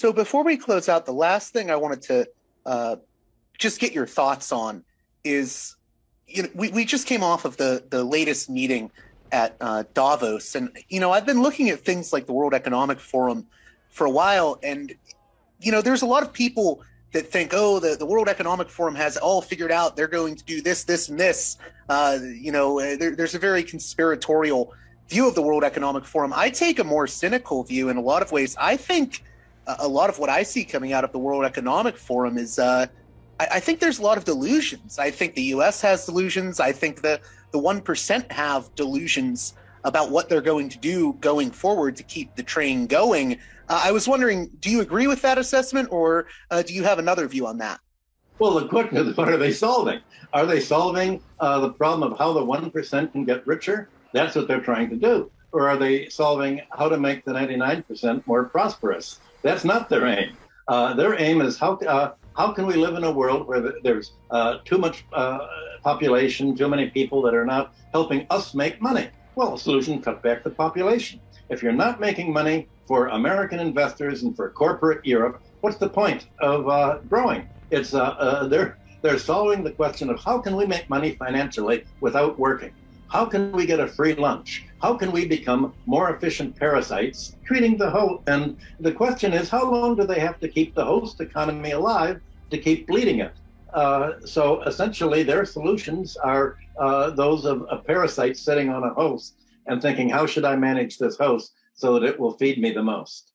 So before we close out, the last thing I wanted to uh, just get your thoughts on is, you know, we, we just came off of the the latest meeting at uh, Davos, and you know, I've been looking at things like the World Economic Forum for a while, and you know, there's a lot of people that think, oh, the, the World Economic Forum has all figured out. They're going to do this, this, and this. Uh, you know, uh, there, there's a very conspiratorial view of the World Economic Forum. I take a more cynical view in a lot of ways. I think a lot of what I see coming out of the World Economic Forum is, uh, I, I, think there's a lot of delusions. I think the U.S. has delusions. I think the the one percent have delusions about what they're going to do going forward to keep the train going. Uh, I was wondering, do you agree with that assessment, or uh, do you have another view on that? Well, the question is, what are they solving? Are they solving uh, the problem of how the one percent can get richer? That's what they're trying to do. Or are they solving how to make the 99% more prosperous? That's not their aim. Uh, their aim is how, uh, how can we live in a world where there's uh, too much uh, population, too many people that are not helping us make money? Well, solution cut back the population. If you're not making money for American investors and for corporate Europe, what's the point of uh, growing? It's uh, they're they're solving the question of how can we make money financially without working. How can we get a free lunch? How can we become more efficient parasites treating the host? And the question is, how long do they have to keep the host economy alive to keep bleeding it? Uh, so essentially, their solutions are uh, those of a parasite sitting on a host and thinking, how should I manage this host so that it will feed me the most?